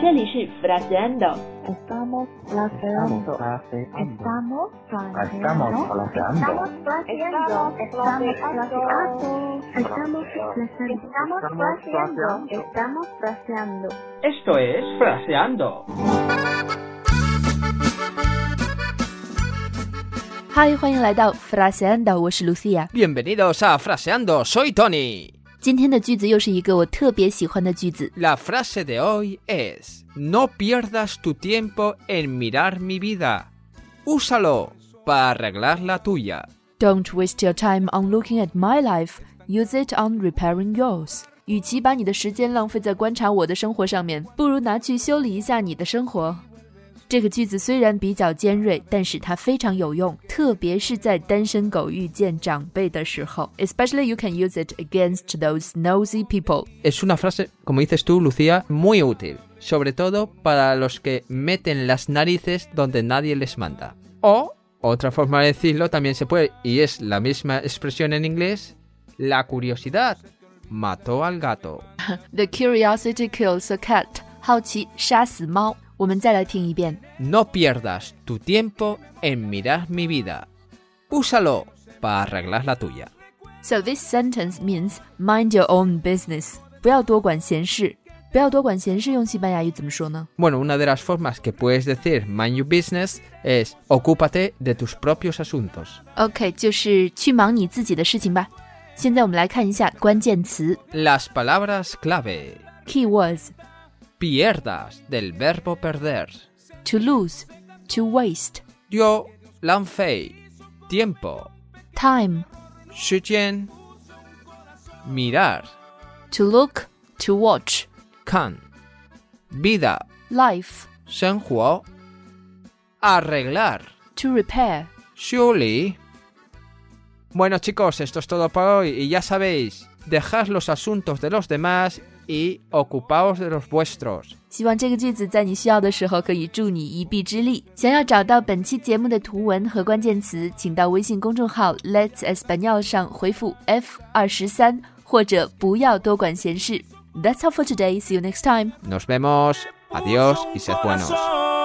这里是 fraseando。 Estamos fraseando. Estamos Estamos fraseando. fraseando. Estamos Estamos fraseando. fraseando. Estamos fraseando. Estamos fraseando. Esto es Fraseando. 嗨，欢迎来到 Fraseando，我是 Lucia。 Bienvenidos a Fraseando, soy Tony. 今天的句子又是一个我特别喜欢的句子。 La frase de hoy es, no pierdas tu tiempo en mirar mi vida. Úsalo para arreglar la tuya. Don't waste your time on looking at my life. Use it on repairing yours. 与其把你的时间浪费在观察我的生活上面，不如拿去修理一下你的生活。 这个句子虽然比较尖锐，但是它非常有用，特别是在单身狗遇见长辈的时候。Especially you can use it against those nosy people. Es una frase, como dices tú, Lucía, muy útil, sobre todo para los que meten las narices donde nadie les manda. O, otra forma de decirlo también se puede, y es la misma expresión en inglés, la curiosidad mató al gato. The curiosity kills a cat. 好奇杀死猫。 我们再来听一遍。 No pierdas tu tiempo en mirar mi vida. Úsalo para arreglar la tuya. So this sentence means mind your own business. 不要多管闲事。不要多管闲事，用西班牙语怎么说呢？ Bueno, una de las formas que puedes decir mind your business es ocúpate de tus propios asuntos. OK，就是去忙你自己的事情吧。现在我们来看一下关键词 Las palabras clave. keywords: Pierdas del verbo perder. to lose, to waste, Yo lanfei. Tiempo. time, Shijian. Mirar. to look, to watch, Kan. Vida. life, 生活. Arreglar. to repair. Surely. Bueno chicos, esto es todo por hoy y ya sabéis, dejad los asuntos de los demás y ocupaos de los vuestros. 希望这个句子在你需要的时候可以助你一臂之力。想要找到本期节目的图文和关键词，请到微信公众号 Let's Espanol 上回复 F 二十三，或者不要多管闲事。That's all for today. See you next time. Nos vemos. Adiós y sed buenos. Corazón.